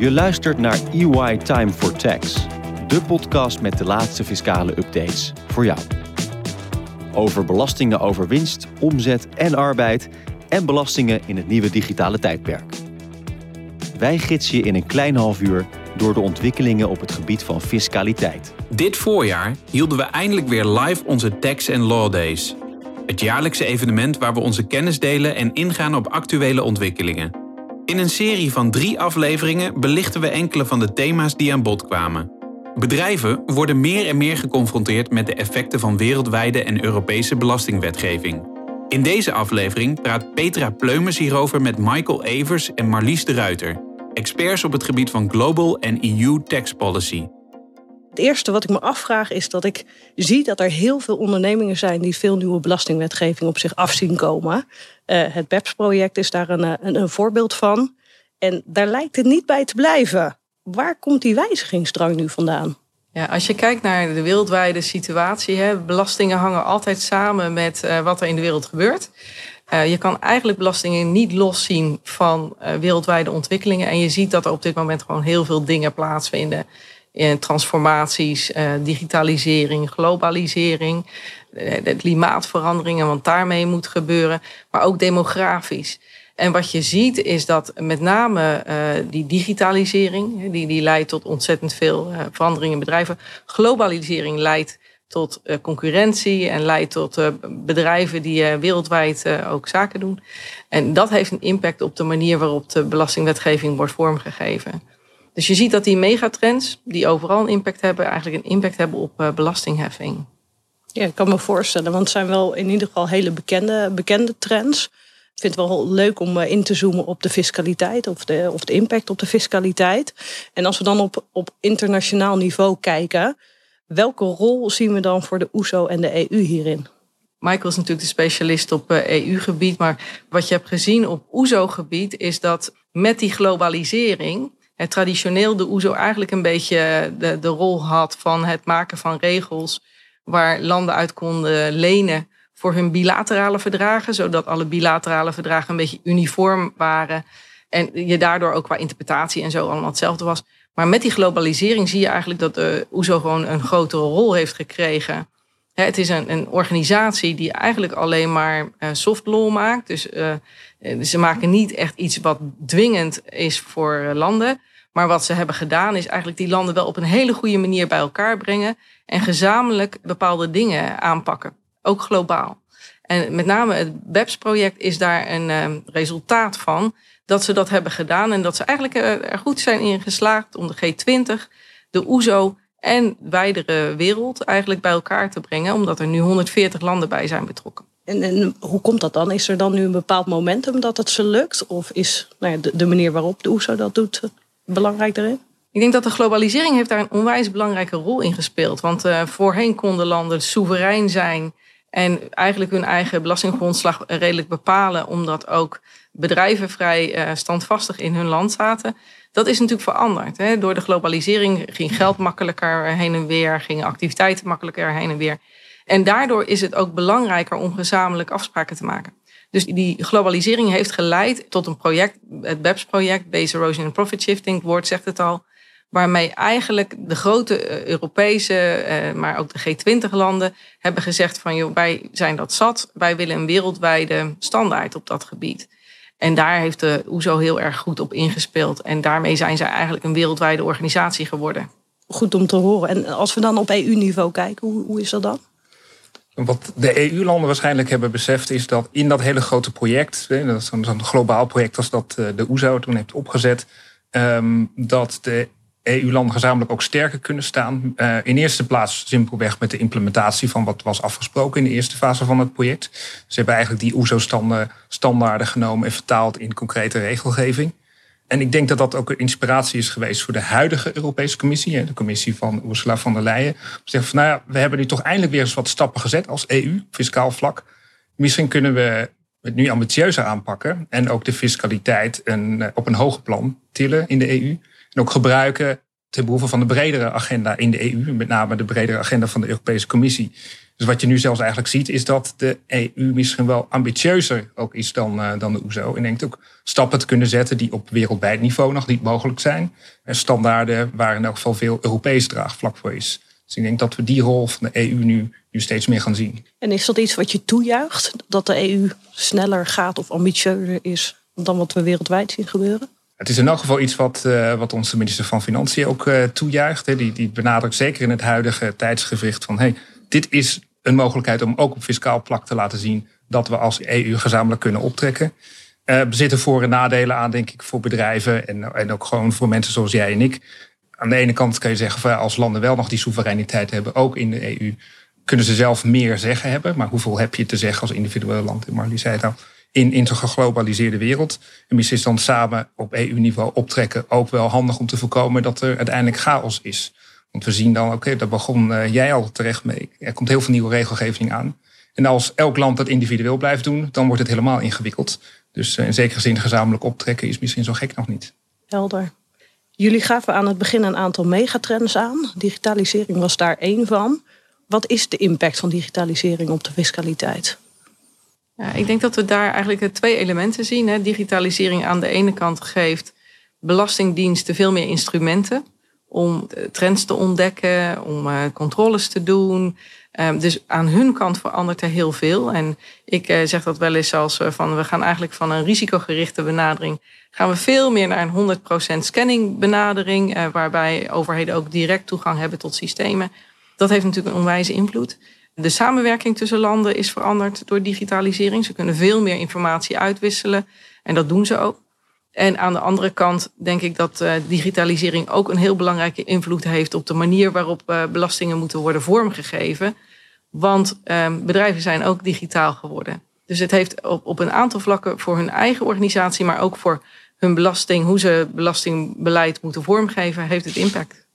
Je luistert naar EY Time for Tax, de podcast met de laatste fiscale updates voor jou. Over belastingen over winst, omzet en arbeid en belastingen in het nieuwe digitale tijdperk. Wij gidsen je in een klein half uur door de ontwikkelingen op het gebied van fiscaliteit. Dit voorjaar hielden we eindelijk weer live onze Tax Law Days. Het jaarlijkse evenement waar we onze kennis delen en ingaan op actuele ontwikkelingen. In een serie van drie afleveringen belichten we enkele van de thema's die aan bod kwamen. Bedrijven worden meer en meer geconfronteerd met de effecten van wereldwijde en Europese belastingwetgeving. In deze aflevering praat Petra Pleumers hierover met Michael Evers en Marlies de Ruiter, experts op het gebied van global en EU tax policy. Eerste wat ik me afvraag is dat ik zie dat er heel veel ondernemingen zijn die veel nieuwe belastingwetgeving op zich af zien komen. Uh, het BEPS-project is daar een, een, een voorbeeld van. En daar lijkt het niet bij te blijven. Waar komt die wijzigingsdrang nu vandaan? Ja, als je kijkt naar de wereldwijde situatie, hè, belastingen hangen altijd samen met uh, wat er in de wereld gebeurt. Je kan eigenlijk belastingen niet loszien van wereldwijde ontwikkelingen. En je ziet dat er op dit moment gewoon heel veel dingen plaatsvinden. Transformaties, digitalisering, globalisering, de klimaatveranderingen, want daarmee moet gebeuren. Maar ook demografisch. En wat je ziet is dat met name uh, die digitalisering, die, die leidt tot ontzettend veel veranderingen in bedrijven. Globalisering leidt tot concurrentie en leidt tot bedrijven die wereldwijd ook zaken doen. En dat heeft een impact op de manier waarop de belastingwetgeving wordt vormgegeven. Dus je ziet dat die megatrends, die overal een impact hebben, eigenlijk een impact hebben op belastingheffing. Ja, ik kan me voorstellen, want het zijn wel in ieder geval hele bekende, bekende trends. Ik vind het wel leuk om eh, in te zoomen op de fiscaliteit of de, of de impact op de fiscaliteit. En als we dan op, op internationaal niveau kijken, welke rol zien we dan voor de OESO en de EU hierin? Michael is natuurlijk de specialist op EU-gebied, eh, e maar wat je hebt gezien op OESO-gebied is dat met die globalisering traditioneel de OESO eigenlijk een beetje de, de rol had van het maken van regels waar landen uit konden lenen voor hun bilaterale verdragen, zodat alle bilaterale verdragen een beetje uniform waren. En je daardoor ook qua interpretatie en zo allemaal hetzelfde was. Maar met die globalisering zie je eigenlijk dat de OESO gewoon een grotere rol heeft gekregen. Het is een, een organisatie die eigenlijk alleen maar uh, soft law maakt. Dus uh, ze maken niet echt iets wat dwingend is voor landen. Maar wat ze hebben gedaan is eigenlijk die landen wel op een hele goede manier bij elkaar brengen. En gezamenlijk bepaalde dingen aanpakken ook globaal. En met name het BEPS-project is daar een uh, resultaat van dat ze dat hebben gedaan en dat ze eigenlijk er, goed zijn in geslaagd om de G20, de OESO en wijdere wereld eigenlijk bij elkaar te brengen, omdat er nu 140 landen bij zijn betrokken. En, en, hoe komt dat dan? Is er dan nu een bepaald momentum dat het ze lukt? Of is nou ja, de, de, manier waarop de OESO dat doet belangrijk daarin? Ik denk dat de globalisering heeft daar een onwijs belangrijke rol in gespeeld. Want uh, voorheen konden landen soeverein zijn en eigenlijk hun eigen belastinggrondslag redelijk bepalen, omdat ook bedrijven vrij uh, standvastig in hun land zaten. Dat is natuurlijk veranderd. Hè. Door de globalisering ging geld makkelijker heen en weer, gingen activiteiten makkelijker heen en weer. En daardoor is het ook belangrijker om gezamenlijk afspraken te maken. Dus die globalisering heeft geleid tot een project, het BEPS-project, Base Erosion and Profit Shifting, het woord zegt het al, waarmee eigenlijk de grote eh, Europese, eh, maar ook de G20-landen hebben gezegd van joh, wij zijn dat zat, wij willen een wereldwijde standaard op dat gebied. En daar heeft de OESO heel erg goed op ingespeeld. En daarmee zijn zij eigenlijk een wereldwijde organisatie geworden. Goed om te horen. En als we dan op EU-niveau kijken, hoe, hoe is dat dan? Wat de EU-landen waarschijnlijk hebben beseft is dat in dat hele grote project, dat is zo'n globaal project als dat eh, de OESO toen heeft opgezet, ehm, dat de EU-landen gezamenlijk ook sterker kunnen staan. Uh, in eerste plaats simpelweg met de implementatie van wat was afgesproken in de eerste fase van het project. Ze hebben eigenlijk die OESO-standaarden genomen en vertaald in concrete regelgeving. En ik denk dat dat ook een inspiratie is geweest voor de huidige Europese Commissie, de commissie van Ursula von der Leyen. Om te zeggen van nou ja, we hebben nu toch eindelijk weer eens wat stappen gezet als EU, fiscaal vlak. Misschien kunnen we het nu ambitieuzer aanpakken en ook de fiscaliteit een, eh, op een hoger plan tillen in de EU. En ook gebruiken ten behoeve van de bredere agenda in de EU, met name de bredere agenda van de Europese Commissie. Dus wat je nu zelfs eigenlijk ziet, is dat de EU misschien wel ambitieuzer ook is dan, uh, dan de OESO. En denkt ook stappen te kunnen zetten die op wereldwijd niveau nog niet mogelijk zijn. En standaarden waar in elk geval veel Europees draagvlak voor is. Dus ik denk dat we die rol van de EU nu, nu steeds meer gaan zien. En is dat iets wat je toejuicht? Dat de EU sneller gaat of ambitieuzer is dan wat we wereldwijd zien gebeuren? Het is in elk geval iets wat, uh, wat onze minister van Financiën ook uh, toejuicht. Die, die benadrukt zeker in het huidige tijdsgewicht van hey, dit is een mogelijkheid om ook op fiscaal plak te laten zien dat we als EU gezamenlijk kunnen optrekken. Uh, er zitten voor- en nadelen aan, denk ik, voor bedrijven en, en ook gewoon voor mensen zoals jij en ik. Aan de ene kant kan je zeggen, als landen wel nog die soevereiniteit hebben, ook in de EU, kunnen ze zelf meer zeggen hebben. Maar hoeveel heb je te zeggen als individueel land? Marlie zei het al in, in zo'n geglobaliseerde wereld. En misschien is dan samen op EU-niveau optrekken ook wel handig om te voorkomen dat er uiteindelijk chaos is. Want we zien dan, oké, okay, daar begon uh, jij al terecht mee. Er komt heel veel nieuwe regelgeving aan. En als elk land dat individueel blijft doen, dan wordt het helemaal ingewikkeld. Dus uh, in zekere zin gezamenlijk optrekken is misschien zo gek nog niet. Helder. Jullie gaven aan het begin een aantal megatrends aan. Digitalisering was daar één van. Wat is de impact van digitalisering op de fiscaliteit? Ja, ik denk dat we daar eigenlijk twee elementen zien. Hè. Digitalisering aan de ene kant geeft belastingdiensten veel meer instrumenten om trends te ontdekken, om uh, controles te doen. Um, dus aan hun kant verandert er heel veel. En ik uh, zeg dat wel eens als van we gaan eigenlijk van een risicogerichte benadering gaan we veel meer naar een 100% scanning benadering, waarbij overheden ook direct toegang hebben tot systemen. Dat heeft natuurlijk een onwijze invloed. De samenwerking tussen landen is veranderd door digitalisering. Ze kunnen veel meer informatie uitwisselen en dat doen ze ook. En aan de andere kant denk ik dat uh, digitalisering ook een heel belangrijke invloed heeft op de manier waarop uh, belastingen moeten worden vormgegeven. Want uh, bedrijven zijn ook digitaal geworden. Dus het heeft op, op een aantal vlakken voor hun eigen organisatie, maar ook voor hun belasting, hoe ze belastingbeleid moeten vormgeven, heeft het impact.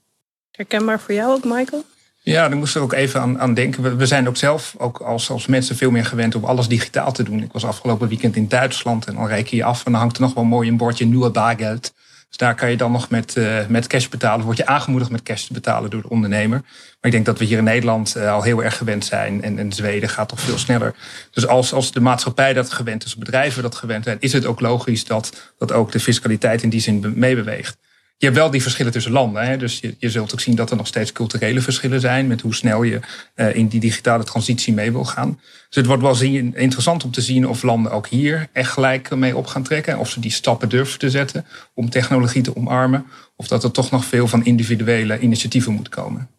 Herkenbaar voor jou ook, Michael? Ja, daar moest ik ook even aan, aan denken. We, we, zijn ook zelf, ook als, mensen, veel meer gewend om alles digitaal te doen. Ik was afgelopen weekend in Duitsland en dan reken je af en dan hangt er nog wel mooi een bordje nieuwe baargeld. Dus daar kan je dan nog met, uh, met cash betalen. Word je aangemoedigd met cash te betalen door de ondernemer. Maar ik denk dat we hier in Nederland uh, al heel erg gewend zijn. En, en Zweden gaat toch veel sneller. Dus als, als de maatschappij dat gewend is, bedrijven dat gewend zijn, is het ook logisch dat, dat ook de fiscaliteit in die zin meebeweegt je hebt wel die verschillen tussen landen. Hè? Dus je, je zult ook zien dat er nog steeds culturele verschillen zijn met hoe snel je uh, in die digitale transitie mee wil gaan. Dus het wordt wel interessant om te zien of landen ook hier echt gelijk mee op gaan trekken. Of ze die stappen durven te zetten om technologie te omarmen. Of dat er toch nog veel van individuele initiatieven moet komen.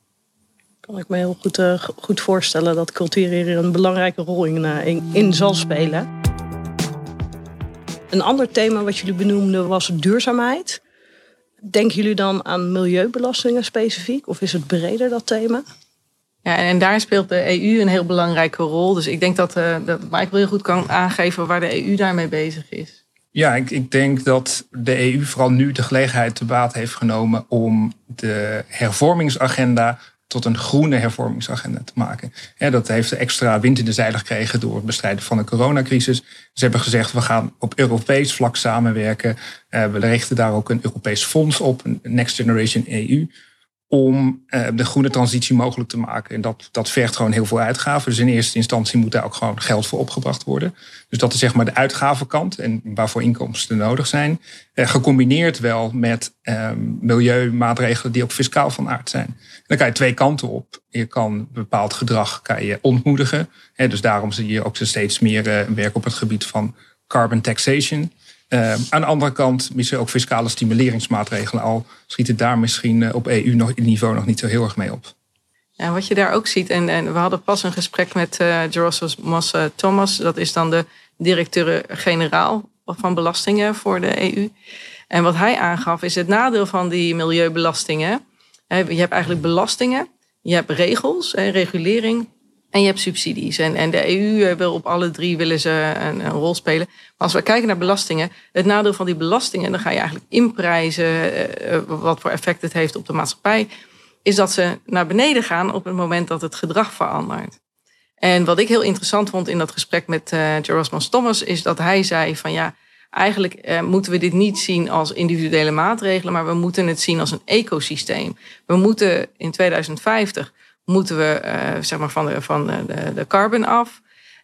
Kan ik me heel goed, uh, goed voorstellen dat cultuur hier een belangrijke rol uh, in, in zal spelen. Een ander thema wat jullie benoemden was duurzaamheid. Denken jullie dan aan milieubelastingen specifiek? Of is het breder dat thema? Ja, en daar speelt de EU een heel belangrijke rol. Dus ik denk dat, uh, dat Michael heel goed kan aangeven waar de EU daarmee bezig is. Ja, ik, ik denk dat de EU vooral nu de gelegenheid te baat heeft genomen om de hervormingsagenda tot een groene hervormingsagenda te maken. dat heeft extra wind in de zeilen gekregen door het bestrijden van de coronacrisis. Ze hebben gezegd, we gaan op Europees vlak samenwerken. Uh, we richten daar ook een Europees fonds op, een Next Generation EU om uh, de groene transitie mogelijk te maken. En dat, dat vergt gewoon heel veel uitgaven. Dus in eerste instantie moet daar ook gewoon geld voor opgebracht worden. Dus dat is zeg maar de uitgavenkant en waarvoor inkomsten nodig zijn. Uh, gecombineerd wel met uh, milieumaatregelen die ook fiscaal van aard zijn. dan kan je twee kanten op. Je kan bepaald gedrag kan je ontmoedigen. Hè, dus daarom zie je ook steeds meer uh, werk op het gebied van carbon taxation. Uh, aan de andere kant misschien ook fiscale stimuleringsmaatregelen. Al schiet het daar misschien uh, op EU-niveau nog niet zo heel erg mee op. Ja, wat je daar ook ziet, en, en we hadden pas een gesprek met uh, Gerosmus Thomas, dat is dan de directeur-generaal van belastingen voor de EU. En wat hij aangaf is het nadeel van die milieubelastingen. Je hebt eigenlijk belastingen, je hebt regels, regulering en je hebt subsidies. En, en de EU eh, wil op alle drie willen ze een, rol spelen. Maar als we kijken naar belastingen, het nadeel van die belastingen, dan ga je eigenlijk inprijzen uh, wat voor effect het heeft op de maatschappij, is dat ze naar beneden gaan op het moment dat het gedrag verandert. En wat ik heel interessant vond in dat gesprek met uh, Thomas, is dat hij zei van ja, eigenlijk moeten we dit niet zien als individuele maatregelen, maar we moeten het zien als een ecosysteem. We moeten in 2050 moeten we zeg maar van, de, van de, de carbon af.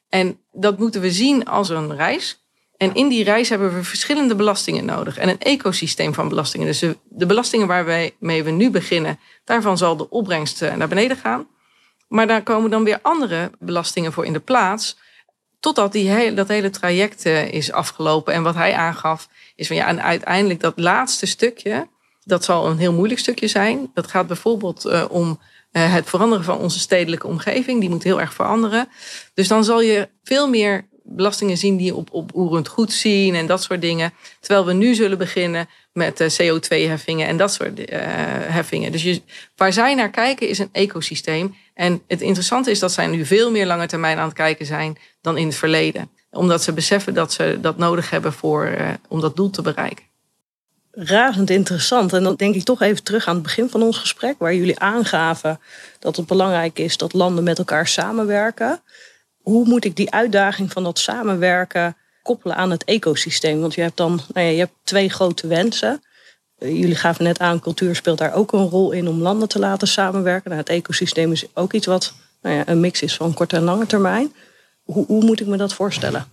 En dat moeten we zien als een reis. En in die reis hebben we verschillende belastingen nodig. En een ecosysteem van belastingen. Dus de belastingen waarmee we nu beginnen, daarvan zal de opbrengst naar beneden gaan. Maar daar komen dan weer andere belastingen voor in de plaats. Totdat die hele, dat hele traject eh, is afgelopen. En wat hij aangaf, is van ja, en uiteindelijk dat laatste stukje, dat zal een heel moeilijk stukje zijn. Dat gaat bijvoorbeeld om uh, het veranderen van onze stedelijke omgeving. Die moet heel erg veranderen. Dus dan zal je veel meer belastingen zien die op, op oerend goed zien en dat soort dingen. Terwijl we nu zullen beginnen met CO2-heffingen en dat soort uh, heffingen. Dus je, waar zij naar kijken is een ecosysteem. En het interessante is dat zij nu veel meer lange termijn aan het kijken zijn dan in het verleden. Omdat ze beseffen dat ze dat nodig hebben voor, om dat doel te bereiken. Razend interessant. En dan denk ik toch even terug aan het begin van ons gesprek, waar jullie aangaven dat het belangrijk is dat landen met elkaar samenwerken. Hoe moet ik die uitdaging van dat samenwerken koppelen aan het ecosysteem? Want je hebt dan nou ja, je hebt twee grote wensen. Eh, jullie gaven net aan, cultuur speelt daar ook een rol in om landen te laten samenwerken. Nou, het ecosysteem is ook iets wat nou ja, een mix is van korte en lange termijn. Hoe, hoe moet ik me dat voorstellen?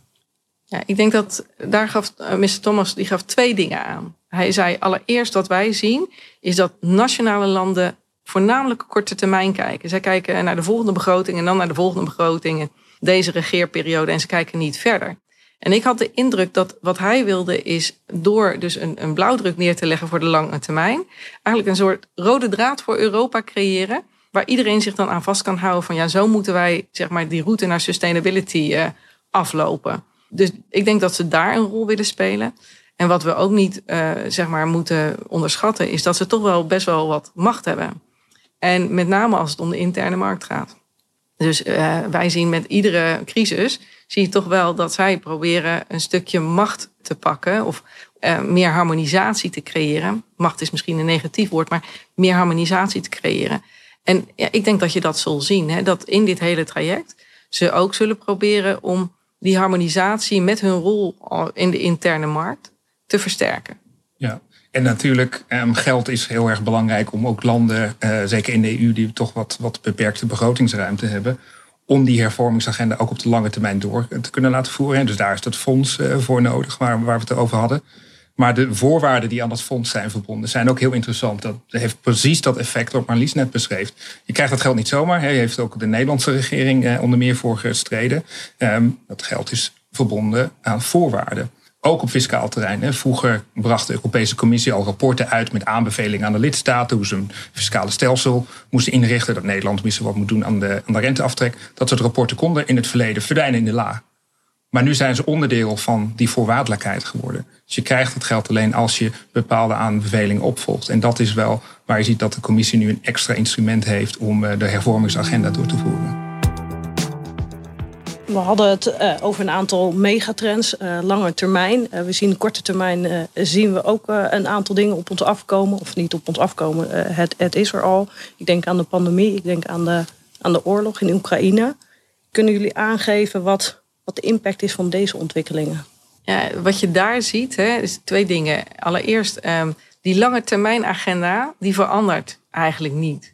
Ja, ik denk dat daar gaf eh, Mr. Thomas die gaf twee dingen aan. Hij zei allereerst wat wij zien is dat nationale landen voornamelijk korte termijn kijken. Zij kijken naar de volgende begroting en dan naar de volgende begrotingen deze regeerperiode en ze kijken niet verder. En ik had de indruk dat wat hij wilde is door dus een, een blauwdruk neer te leggen voor de lange termijn, eigenlijk een soort rode draad voor Europa creëren, waar iedereen zich dan aan vast kan houden van ja, zo moeten wij zeg maar die route naar sustainability uh, aflopen. Dus ik denk dat ze daar een rol willen spelen. En wat we ook niet uh, zeg maar moeten onderschatten, is dat ze toch wel best wel wat macht hebben. En met name als het om de interne markt gaat. Dus uh, wij zien met iedere crisis, zie je toch wel dat zij proberen een stukje macht te pakken of uh, meer harmonisatie te creëren. Macht is misschien een negatief woord, maar meer harmonisatie te creëren. En ja, ik denk dat je dat zult zien, hè, dat in dit hele traject ze ook zullen proberen om die harmonisatie met hun rol in de interne markt te versterken. Ja, en natuurlijk, um, geld is heel erg belangrijk om ook landen, uh, zeker in de EU, die toch wat, wat beperkte begrotingsruimte hebben, om die hervormingsagenda ook op de lange termijn door te kunnen laten voeren. Dus daar is dat fonds uh, voor nodig, waar, waar we het over hadden. Maar de voorwaarden die aan dat fonds zijn verbonden zijn ook heel interessant. Dat heeft precies dat effect wat Marlies net beschreef. Je krijgt dat geld niet zomaar. Hij heeft ook de Nederlandse regering eh, onder meer voor gestreden. Um, dat geld is verbonden aan voorwaarden. Ook op fiscaal terrein. Vroeger bracht de Europese Commissie al rapporten uit met aanbevelingen aan de lidstaten hoe ze een fiscale stelsel moesten inrichten. Dat Nederland misschien wat moet doen aan de, aan de renteaftrek. Dat soort rapporten konden in het verleden verdwijnen in de la. Maar nu zijn ze onderdeel van die voorwaardelijkheid geworden. Dus je krijgt het geld alleen als je bepaalde aanbevelingen opvolgt. En dat is wel waar je ziet dat de commissie nu een extra instrument heeft om eh, de hervormingsagenda door te voeren. We hadden het uh, over een aantal megatrends, uh, lange termijn. Uh, we zien korte termijn zien we ook een aantal dingen op ons afkomen. Of niet op ons afkomen, het, het is er al. Ik denk aan de pandemie, ik denk aan de, aan de oorlog in Oekraïne. Kunnen jullie aangeven wat, wat de impact is van deze ontwikkelingen? Ja, wat je daar ziet, hè, is twee dingen. Allereerst, um, die lange termijn agenda, die verandert eigenlijk niet.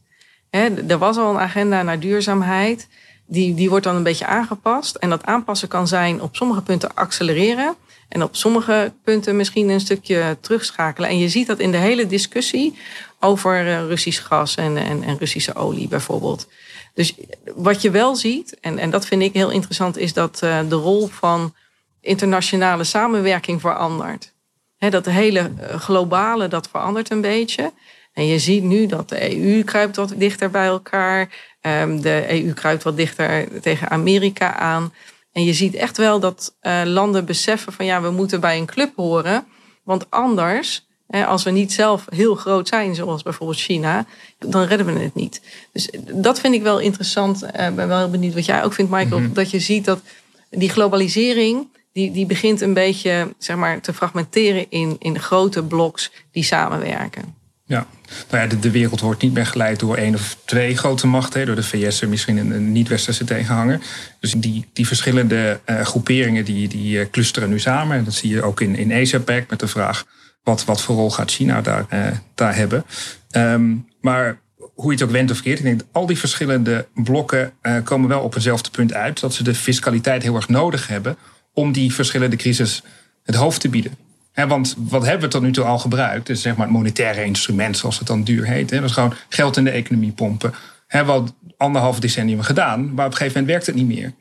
Er was al een agenda naar duurzaamheid die, die wordt dan een beetje aangepast. En dat aanpassen kan zijn op sommige punten accelereren. En op sommige punten misschien een stukje terugschakelen. En je ziet dat in de hele discussie over eh, Russisch gas en, en, en Russische olie bijvoorbeeld. Dus wat je wel ziet, en, en dat vind ik heel interessant, is dat uh, de rol van internationale samenwerking verandert. Dat hele eh, globale, dat verandert een beetje. En je ziet nu dat de EU kruipt wat dichter bij elkaar. Ehm, de EU kruipt wat dichter tegen Amerika aan. En je ziet echt wel dat uh, landen beseffen van ja, we moeten bij een club horen. Want anders, hè, als we niet zelf heel groot zijn, zoals bijvoorbeeld China, dan redden we het niet. Dus dat vind ik wel interessant. Ik uh, ben wel heel benieuwd wat jij ook vindt, Michael. Mm -hmm. Dat je ziet dat die globalisering, die, die begint een beetje zeg maar, te fragmenteren in, in grote bloks die samenwerken. Ja, nou ja, de, de, wereld wordt niet meer geleid door één of twee grote machten, door de VS en misschien een, niet-westerse tegenhanger. Dus die, die verschillende uh, groeperingen die, die uh, clusteren nu samen. En dat zie je ook in, in Asia-Pac met de vraag: wat, wat voor rol gaat China daar, uh, daar hebben? Um, maar hoe je het ook went of keert, ik denk dat al die verschillende blokken komen wel op eenzelfde punt uit. Dat ze de fiscaliteit heel erg nodig hebben om die verschillende crisis het hoofd te bieden. Want wat hebben we tot nu toe al gebruikt? Dus zeg maar het monetaire instrument, zoals het dan duur heet. He, dat is gewoon geld in de economie pompen. Hebben we al anderhalf decennium gedaan, maar op een gegeven moment werkt het niet meer.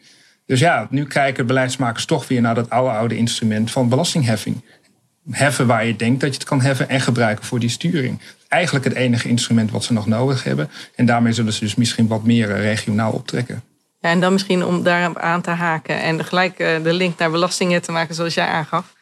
Dus ja, nu kijken beleidsmakers toch weer naar dat oude, oude instrument van belastingheffing. Heffen waar je denkt dat je het kan heffen en gebruiken voor die sturing. Eigenlijk het enige instrument wat ze nog nodig hebben. En daarmee zullen ze dus misschien wat meer eh, regionaal optrekken. Ja, en dan misschien om daarop aan te haken en gelijk eh, de link naar belastingen te maken zoals jij aangaf.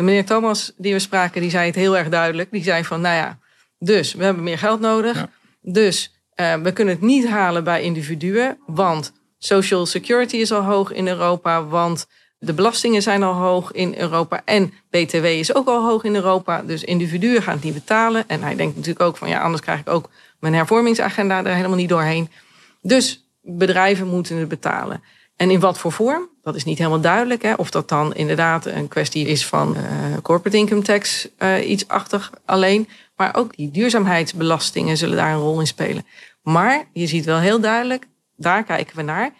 Meneer Thomas, die we spraken, die zei het heel erg duidelijk. Die zei van, nou ja, dus we hebben meer geld nodig. Dus uh, we kunnen het niet halen bij individuen, want social security is al hoog in Europa, want de belastingen zijn al hoog in Europa en BTW is ook al hoog in Europa. Dus individuen gaan het niet betalen. En hij denkt natuurlijk ook van ja, anders krijg ik ook mijn hervormingsagenda er helemaal niet doorheen. Dus bedrijven moeten het betalen. En in wat voor vorm? Dat is niet helemaal duidelijk. Hè? Of dat dan inderdaad een kwestie is van uh, corporate income tax, uh, iets achtig alleen. Maar ook die duurzaamheidsbelastingen zullen daar een rol in spelen. Maar je ziet wel heel duidelijk, daar kijken we naar.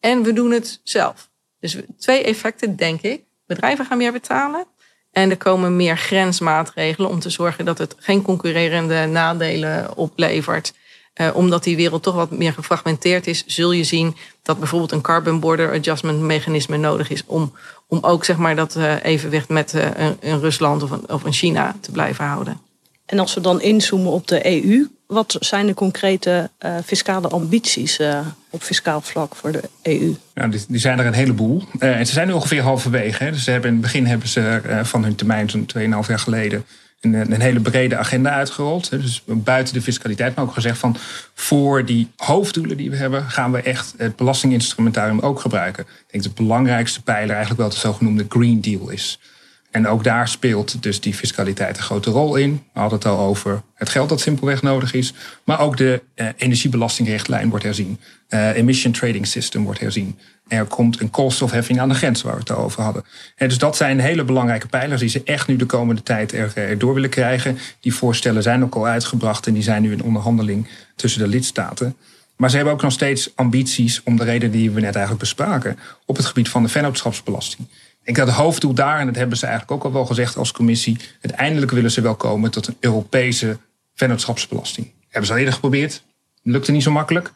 En we doen het zelf. Dus twee effecten, denk ik. Bedrijven gaan meer betalen. En er komen meer grensmaatregelen om te zorgen dat het geen concurrerende nadelen oplevert. Uh, omdat die wereld toch wat meer gefragmenteerd is, zul je zien dat bijvoorbeeld een carbon border adjustment mechanisme nodig is om, om ook zeg maar, dat uh, evenwicht met uh, een, een, Rusland of een, of een China te blijven houden. En als we dan inzoomen op de EU, wat zijn de concrete uh, fiscale ambities uh, op fiscaal vlak voor de EU? Ja, die, die zijn er een heleboel. Uh, en ze zijn nu ongeveer halverwege. Hè. Dus ze hebben, in het begin hebben ze van hun termijn, zo'n 2,5 jaar geleden, een, een, hele brede agenda uitgerold. Dus buiten de fiscaliteit, maar ook gezegd van voor die hoofddoelen die we hebben, gaan we echt het belastinginstrumentarium ook gebruiken. Ik denk dat de belangrijkste pijler eigenlijk wel de zogenoemde Green Deal is. En ook daar speelt dus die fiscaliteit een grote rol in. We hadden het al over het geld dat simpelweg nodig is. Maar ook de uh, energiebelastingrichtlijn wordt herzien. Uh, emission trading system wordt herzien. Er komt een koolstofheffing aan de grens waar we het over hadden. En dus dat zijn hele belangrijke pijlers die ze echt nu de komende tijd er door willen krijgen. Die voorstellen zijn ook al uitgebracht en die zijn nu in onderhandeling tussen de lidstaten. Maar ze hebben ook nog steeds ambities om de reden die we net eigenlijk bespraken op het gebied van de vennootschapsbelasting. Ik dat het hoofddoel daar, en dat hebben ze eigenlijk ook al wel gezegd als commissie, uiteindelijk willen ze wel komen tot een Europese vennootschapsbelasting. Hebben ze al eerder geprobeerd, lukte niet zo makkelijk.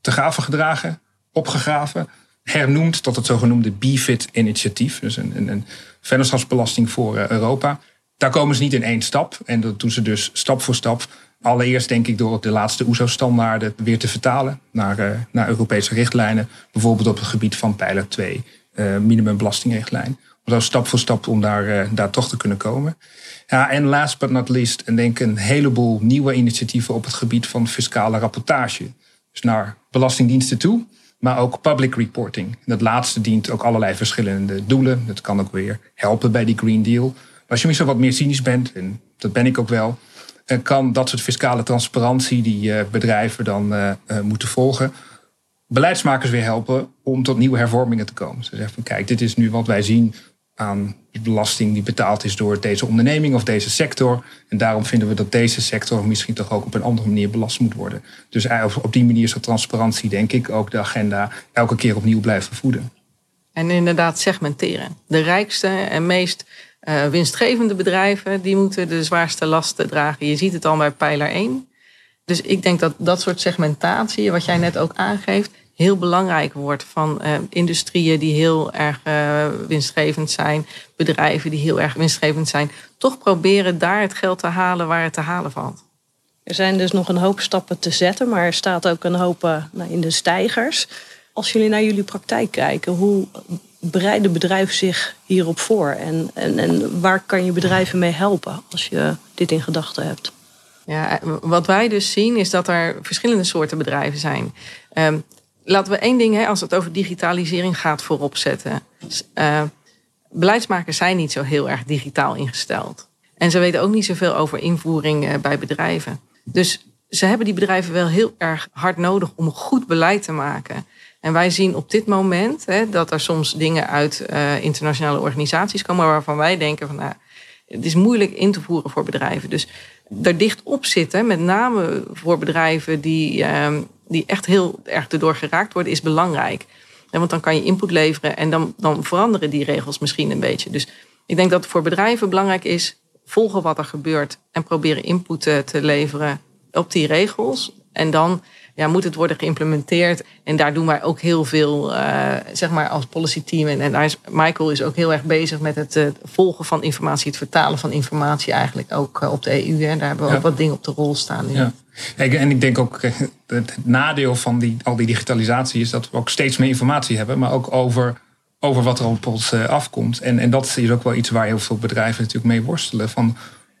Te graven gedragen, opgegraven, hernoemd tot het zogenoemde BFIT-initiatief, dus een, een, een vennootschapsbelasting voor uh, Europa. Daar komen ze niet in één stap en dat doen ze dus stap voor stap. Allereerst denk ik door de laatste OESO-standaarden weer te vertalen naar, uh, naar Europese richtlijnen. Bijvoorbeeld op het gebied van pijler 2 uh, minimumbelastingrichtlijn. Zo stap voor stap om daar, uh, daar toch te kunnen komen. Ja, en last but not least, en denk een heleboel nieuwe initiatieven op het gebied van fiscale rapportage. Dus naar belastingdiensten toe, maar ook public reporting. Dat laatste dient ook allerlei verschillende doelen. Dat kan ook weer helpen bij die Green Deal. Als je misschien wat meer cynisch bent, en dat ben ik ook wel, eh, kan dat soort fiscale transparantie die bedrijven dan moeten volgen, beleidsmakers weer helpen om tot nieuwe hervormingen te komen. Ze zeggen van kijk, dit is nu wat wij zien aan belasting die betaald is door deze onderneming of deze sector. En daarom vinden we dat deze sector misschien toch ook op een andere manier belast moet worden. Dus op die manier zal transparantie, denk ik, ook de agenda elke keer opnieuw blijven voeden. En inderdaad segmenteren. De rijkste en meest uh, winstgevende bedrijven, die moeten de zwaarste lasten dragen. Je ziet het al bij pijler 1. Dus ik denk dat dat soort segmentatie, wat jij net ook aangeeft, heel belangrijk wordt. Van uh, industrieën die heel erg uh, winstgevend zijn, bedrijven die heel erg winstgevend zijn. Toch proberen daar het geld te halen waar het te halen valt. Er zijn dus nog een hoop stappen te zetten, maar er staat ook een hoop uh, in de stijgers. Als jullie naar jullie praktijk kijken, hoe bereiden bedrijven zich hierop voor? En, en, en waar kan je bedrijven mee helpen als je dit in gedachten hebt? Ja, wat wij dus zien is dat er verschillende soorten bedrijven zijn. Um, laten we één ding, hè, als het over digitalisering gaat, voorop zetten. Uh, beleidsmakers zijn niet zo heel erg digitaal ingesteld. En ze weten ook niet zoveel over invoering uh, bij bedrijven. Dus ze hebben die bedrijven wel heel erg hard nodig om goed beleid te maken. En wij zien op dit moment hè, dat er soms dingen uit uh, internationale organisaties komen waarvan wij denken van nou, Het is moeilijk in te voeren voor bedrijven. Dus daar dicht op zitten, met name voor bedrijven die, ehm, die echt heel erg erdoor geraakt worden, is belangrijk. want dan kan je input leveren en dan, dan veranderen die regels misschien een beetje. Dus ik denk dat het voor bedrijven belangrijk is volgen wat er gebeurt en proberen input te leveren op die regels. En dan ja, moet het worden geïmplementeerd. En daar doen wij ook heel veel, uh, zeg maar, als policy team. En, en daar is, Michael is ook heel erg bezig met het uh, volgen van informatie, het vertalen van informatie eigenlijk ook uh, op de EU. En daar hebben we ook wat dingen op de rol staan. Ja. En ik denk ook, het nadeel van die, al die digitalisatie is dat we ook steeds meer informatie hebben, maar ook over, over wat er op ons afkomt. En, en dat is ook wel iets waar heel veel bedrijven natuurlijk mee worstelen. Van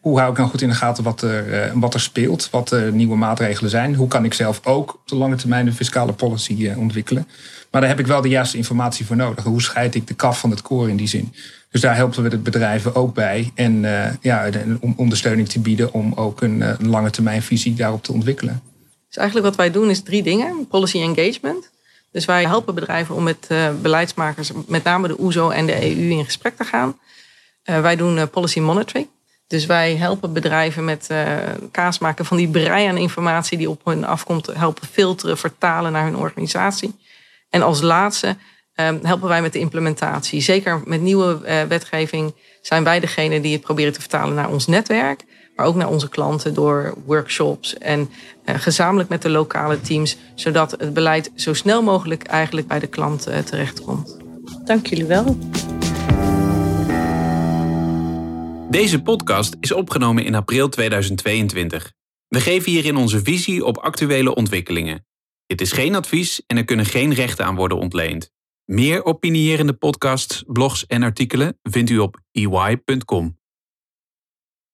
hoe hou ik nou goed in de gaten wat er, eh, wat er speelt, wat de nieuwe maatregelen zijn? Hoe kan ik zelf ook op de lange termijn een fiscale policy eh, ontwikkelen? Maar daar heb ik wel de juiste informatie voor nodig. Hoe scheid ik de kaf van het koor in die zin? Dus daar helpen we de bedrijven ook bij. En uh, ja, om ondersteuning te bieden om ook een, lange termijn visie daarop te ontwikkelen. Dus eigenlijk wat wij doen is drie dingen. Policy engagement. Dus wij helpen bedrijven om met beleidsmakers, met name de OESO en de EU, in gesprek te gaan. Wij doen policy monitoring. Dus wij helpen bedrijven met uh, kaas maken van die brei aan informatie die op hun afkomt, helpen filteren, vertalen naar hun organisatie. En als laatste um, helpen wij met de implementatie. Zeker met nieuwe uh, wetgeving zijn wij degene die het proberen te vertalen naar ons netwerk, maar ook naar onze klanten door workshops en uh, gezamenlijk met de lokale teams, zodat het beleid zo snel mogelijk eigenlijk bij de klant terechtkomt. Dank jullie wel. Deze podcast is opgenomen in april 2022. We geven hierin onze visie op actuele ontwikkelingen. Dit is geen advies en er kunnen geen rechten aan worden ontleend. Meer opinierende podcasts, blogs en artikelen vindt u op ey.com.